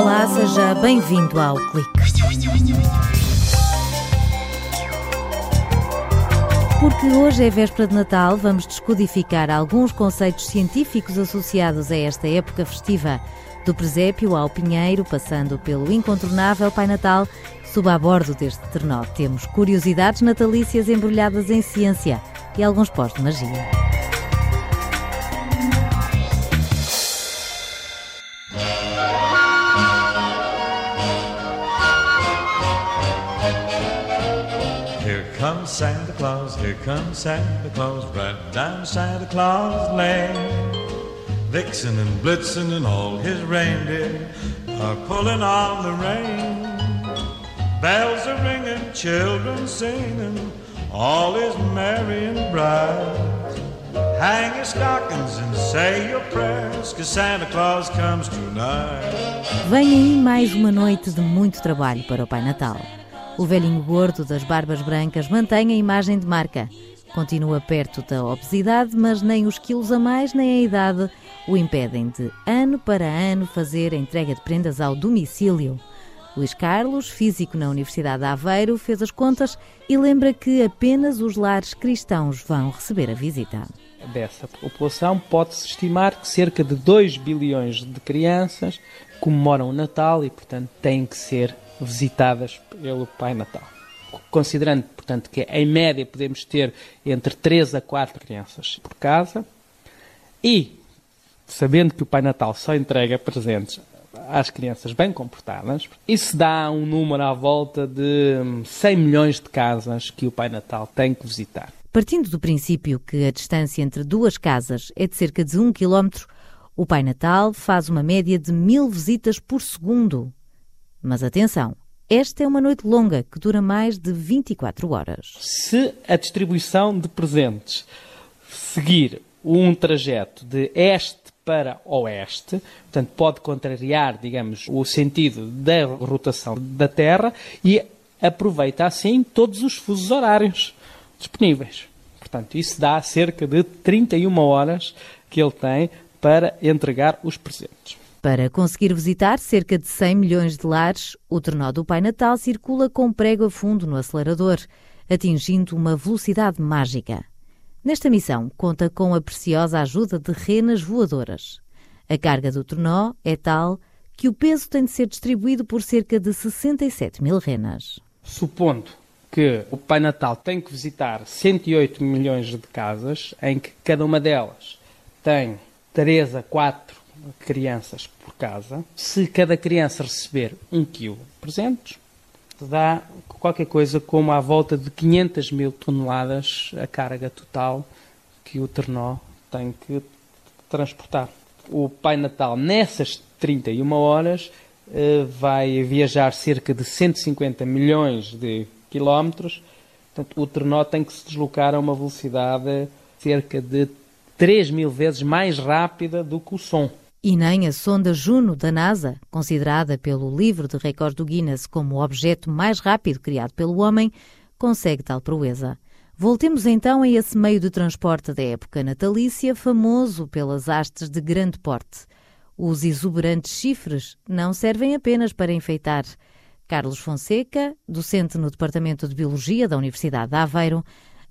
Olá, seja bem-vindo ao Clique. Porque hoje é véspera de Natal, vamos descodificar alguns conceitos científicos associados a esta época festiva. Do presépio ao pinheiro, passando pelo incontornável Pai Natal, suba a bordo deste trenó. Temos curiosidades natalícias embrulhadas em ciência e alguns pós de magia. Comes Santa Claus, here comes Santa Claus, right down Santa Claus Lane. Vixen and Blitzen and all his reindeer are pulling on the rein. Bells are ringing, children singing, all is merry and bright. Hang your stockings and say your prayers, cause Santa Claus comes tonight. Vem aí mais uma noite de muito trabalho para o Pai Natal. O velhinho gordo das barbas brancas mantém a imagem de marca. Continua perto da obesidade, mas nem os quilos a mais nem a idade o impedem de, ano para ano, fazer a entrega de prendas ao domicílio. Luís Carlos, físico na Universidade de Aveiro, fez as contas e lembra que apenas os lares cristãos vão receber a visita. Dessa população, pode-se estimar que cerca de 2 bilhões de crianças comemoram o Natal e, portanto, têm que ser visitadas pelo Pai Natal. Considerando, portanto, que em média podemos ter entre 3 a 4 crianças por casa e sabendo que o Pai Natal só entrega presentes às crianças bem comportadas, isso dá um número à volta de 100 milhões de casas que o Pai Natal tem que visitar. Partindo do princípio que a distância entre duas casas é de cerca de 1 km, o Pai Natal faz uma média de mil visitas por segundo. Mas atenção, esta é uma noite longa que dura mais de 24 horas. Se a distribuição de presentes seguir um trajeto de este para oeste, portanto pode contrariar, digamos, o sentido da rotação da Terra e aproveita assim todos os fusos horários disponíveis. Portanto, isso dá cerca de 31 horas que ele tem para entregar os presentes. Para conseguir visitar cerca de 100 milhões de lares, o trenó do Pai Natal circula com prego a fundo no acelerador, atingindo uma velocidade mágica. Nesta missão, conta com a preciosa ajuda de renas voadoras. A carga do trenó é tal que o peso tem de ser distribuído por cerca de 67 mil renas. Supondo que o Pai Natal tem que visitar 108 milhões de casas, em que cada uma delas tem 3 a 4 crianças por casa. Se cada criança receber um quilo de presentes, dá qualquer coisa como à volta de 500 mil toneladas a carga total que o Ternó tem que transportar. O Pai Natal, nessas 31 horas, eh, vai viajar cerca de 150 milhões de quilómetros. Portanto, o Ternó tem que se deslocar a uma velocidade cerca de 3 mil vezes mais rápida do que o som. E nem a sonda Juno da NASA, considerada pelo livro de recordes do Guinness como o objeto mais rápido criado pelo homem, consegue tal proeza. Voltemos então a esse meio de transporte da época natalícia, famoso pelas hastes de grande porte. Os exuberantes chifres não servem apenas para enfeitar. Carlos Fonseca, docente no Departamento de Biologia da Universidade de Aveiro,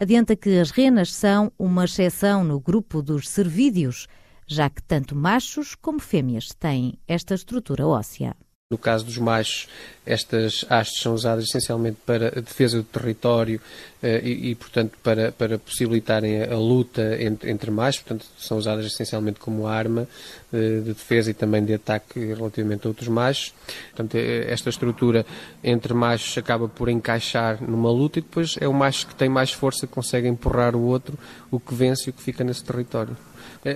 adianta que as renas são uma exceção no grupo dos cervídeos, já que tanto machos como fêmeas têm esta estrutura óssea. No caso dos machos, estas hastes são usadas essencialmente para a defesa do território eh, e, e, portanto, para, para possibilitarem a, a luta entre, entre, machos. Portanto, são usadas essencialmente como arma eh, de defesa e também de ataque relativamente a outros machos. Portanto, eh, esta estrutura entre machos acaba por encaixar numa luta e depois é o macho que tem mais força que consegue empurrar o outro, o que vence e o que fica nesse território.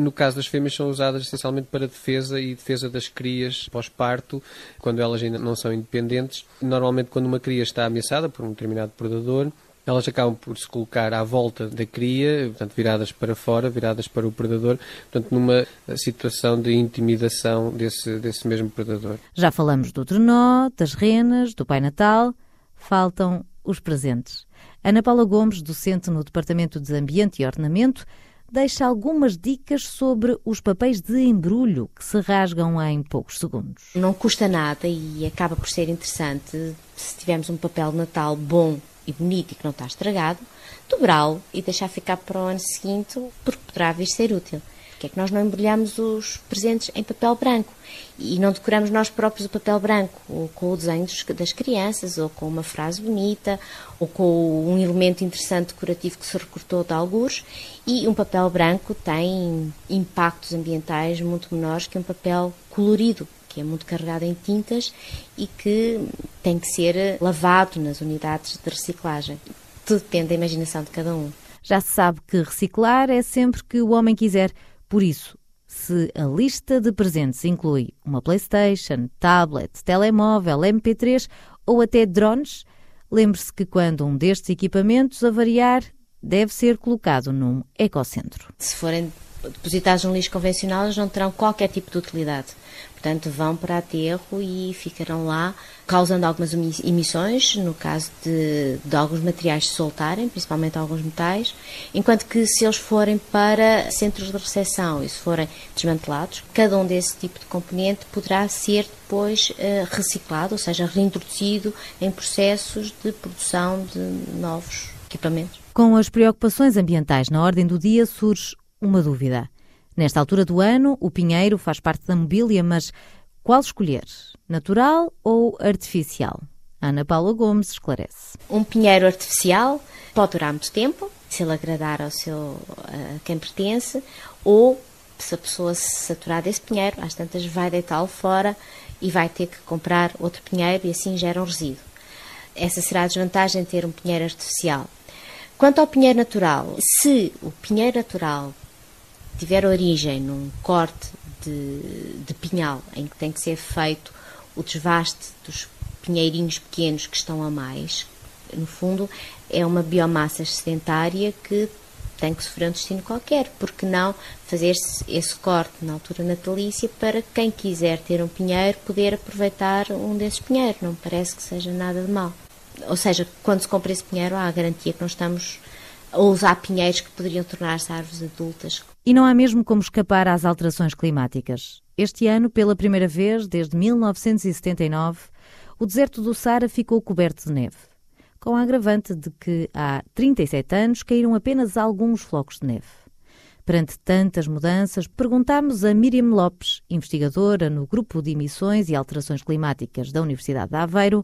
No caso das fêmeas, são usadas essencialmente para defesa e defesa das crias pós-parto, quando elas ainda não são independentes. Normalmente, quando uma cria está ameaçada por um determinado predador, elas acabam por se colocar à volta da cria, portanto, viradas para fora, viradas para o predador, portanto, numa situação de intimidação desse, desse mesmo predador. Já falamos do trenó, das renas, do Pai Natal, faltam os presentes. Ana Paula Gomes, docente no Departamento de Ambiente e Ornamento, deixa algumas dicas sobre os papéis de embrulho que se rasgam em poucos segundos. Não custa nada e acaba por ser interessante se tivermos um papel de Natal bom e bonito e que não está estragado, dobrá-lo e deixar ficar para o ano seguinte, porque poderá vir ser útil. Porque é que nós não embrulhamos os presentes em papel branco e não decoramos nós próprios o papel branco, ou com o desenho das crianças, ou com uma frase bonita, ou com um elemento interessante decorativo que se recortou de alguns, e um papel branco tem impactos ambientais muito menores que um papel colorido, que é muito carregado em tintas e que tem que ser lavado nas unidades de reciclagem. Tudo depende da imaginação de cada um. Já se sabe que reciclar é sempre que o homem quiser. Por isso, se a lista de presentes inclui uma PlayStation, tablet, telemóvel, MP3 ou até drones, lembre-se que quando um destes equipamentos avariar, deve ser colocado num ecocentro. Se forem depositados no lixo convencional, eles não terão qualquer tipo de utilidade. Portanto, vão para aterro e ficarão lá, causando algumas emissões, no caso de, de alguns materiais se soltarem, principalmente alguns metais, enquanto que se eles forem para centros de recepção e se forem desmantelados, cada um desse tipo de componente poderá ser depois uh, reciclado, ou seja, reintroduzido em processos de produção de novos equipamentos. Com as preocupações ambientais na ordem do dia, surge uma dúvida. Nesta altura do ano, o pinheiro faz parte da mobília, mas qual escolher? Natural ou artificial? Ana Paula Gomes esclarece. Um pinheiro artificial pode durar muito tempo, se ele agradar ao seu a quem pertence, ou se a pessoa se saturar desse pinheiro, às tantas vai deitá-lo fora e vai ter que comprar outro pinheiro e assim gera um resíduo. Essa será a desvantagem de ter um pinheiro artificial. Quanto ao pinheiro natural, se o pinheiro natural tiver origem num corte de, de pinhal, em que tem que ser feito o desvaste dos pinheirinhos pequenos que estão a mais, no fundo, é uma biomassa excedentária que tem que sofrer um destino qualquer, porque não fazer-se esse corte na altura natalícia para quem quiser ter um pinheiro poder aproveitar um desses pinheiros, não parece que seja nada de mal. Ou seja, quando se compra esse pinheiro, há a garantia que não estamos a usar pinheiros que poderiam tornar-se árvores adultas. E não há mesmo como escapar às alterações climáticas. Este ano, pela primeira vez desde 1979, o deserto do Sara ficou coberto de neve, com a agravante de que há 37 anos caíram apenas alguns flocos de neve. Perante tantas mudanças, perguntámos a Miriam Lopes, investigadora no Grupo de Emissões e Alterações Climáticas da Universidade de Aveiro,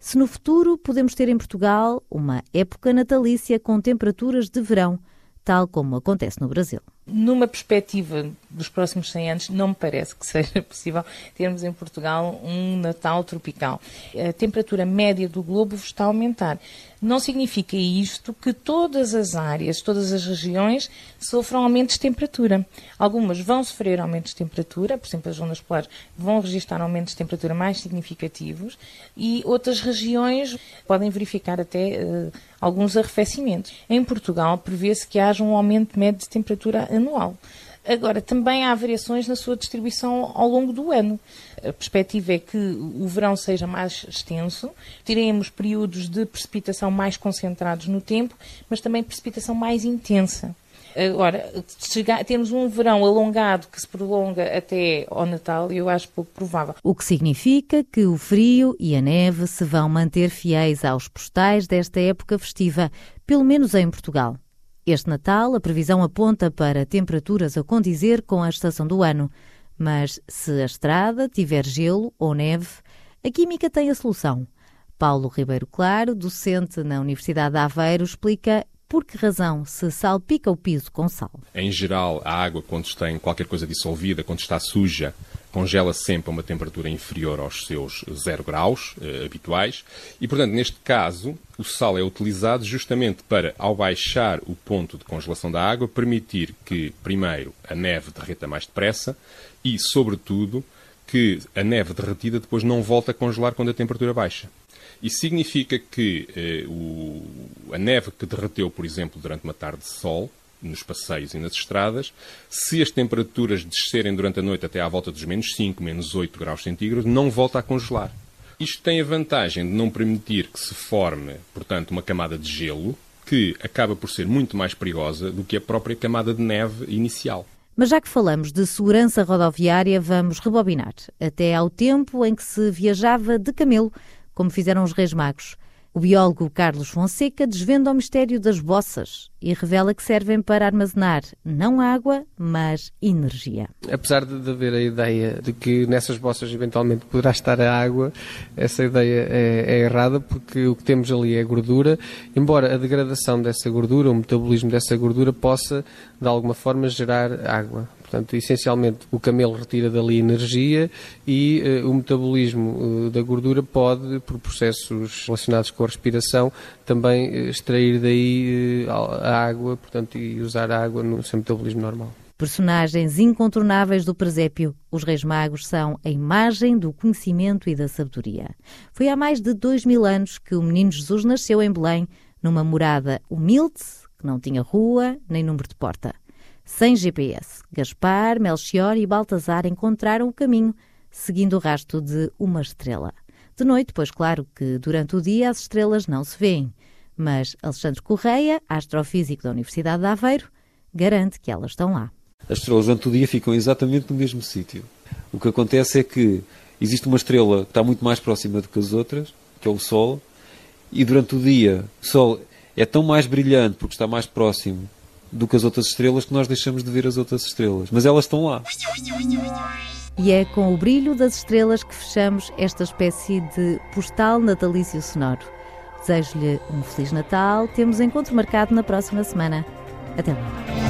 se no futuro podemos ter em Portugal uma época natalícia com temperaturas de verão, tal como acontece no Brasil numa perspectiva dos próximos 100 anos, não me parece que seja possível termos em Portugal um Natal tropical. A temperatura média do globo está a aumentar. Não significa isto que todas as áreas, todas as regiões sofram aumentos de temperatura. Algumas vão sofrer aumentos de temperatura, por exemplo, as zonas polares vão registrar aumentos de temperatura mais significativos e outras regiões podem verificar até uh, alguns arrefecimentos. Em Portugal, prevê-se que haja um aumento médio de temperatura anual. Agora, também há variações na sua distribuição ao longo do ano. A perspectiva é que o verão seja mais extenso, teremos períodos de precipitação mais concentrados no tempo, mas também precipitação mais intensa. Agora, chegar, temos um verão alongado que se prolonga até ao Natal, eu acho pouco provável. O que significa que o frio e a neve se vão manter fiéis aos postais desta época festiva, pelo menos em Portugal. Este Natal, a previsão aponta para temperaturas a condizer com a estação do ano. Mas se a estrada tiver gelo ou neve, a Química tem a solução. Paulo Ribeiro Claro, docente na Universidade de Aveiro, explica por que razão se salpica o piso com sal? Em geral, a água, quando tem qualquer coisa dissolvida, quando está suja, congela sempre a uma temperatura inferior aos seus 0 graus eh, habituais. E, portanto, neste caso, o sal é utilizado justamente para, ao baixar o ponto de congelação da água, permitir que, primeiro, a neve derreta mais depressa e, sobretudo, que a neve derretida depois não volta a congelar quando a temperatura baixa. Isso significa que eh, o, a neve que derreteu, por exemplo, durante uma tarde de sol, nos passeios e nas estradas, se as temperaturas descerem durante a noite até à volta dos menos 5, menos 8 graus centígrados, não volta a congelar. Isto tem a vantagem de não permitir que se forme, portanto, uma camada de gelo, que acaba por ser muito mais perigosa do que a própria camada de neve inicial. Mas já que falamos de segurança rodoviária, vamos rebobinar até ao tempo em que se viajava de camelo, como fizeram os Reis Magos. O biólogo Carlos Fonseca desvenda o mistério das bossas e revela que servem para armazenar não água, mas energia. Apesar de haver a ideia de que nessas bossas eventualmente poderá estar a água, essa ideia é, é errada porque o que temos ali é gordura, embora a degradação dessa gordura, o metabolismo dessa gordura possa de alguma forma gerar água. Portanto, essencialmente, o camelo retira dali energia e uh, o metabolismo uh, da gordura pode, por processos relacionados com a respiração, também uh, extrair daí a água, portanto, e usar a água no seu metabolismo normal. Personagens incontornáveis do presépio, os Reis Magos são a imagem do conhecimento e da sabedoria. Foi há mais de dois mil anos que o menino Jesus nasceu em Belém, numa morada humilde, que não tinha rua nem número de porta. Sem GPS, Gaspar, Melchior e Baltazar encontraram o caminho, seguindo o rastro de uma estrela. De noite, pois claro que durante o dia as estrelas não se veem, mas Alexandre Correia, astrofísico da Universidade de Aveiro, garante que elas estão lá. As estrelas durante o dia ficam exatamente no mesmo sítio. O que acontece é que existe uma estrela que está muito mais próxima do que as outras, que é o Sol, e durante o dia o Sol é tão mais brilhante porque está mais próximo do que as outras estrelas que nós deixamos de ver as outras estrelas. Mas elas estão lá. E é com o brilho das estrelas que fechamos esta espécie de postal natalício sonoro. Desejo-lhe um Feliz Natal. Temos encontro marcado na próxima semana. Até lá.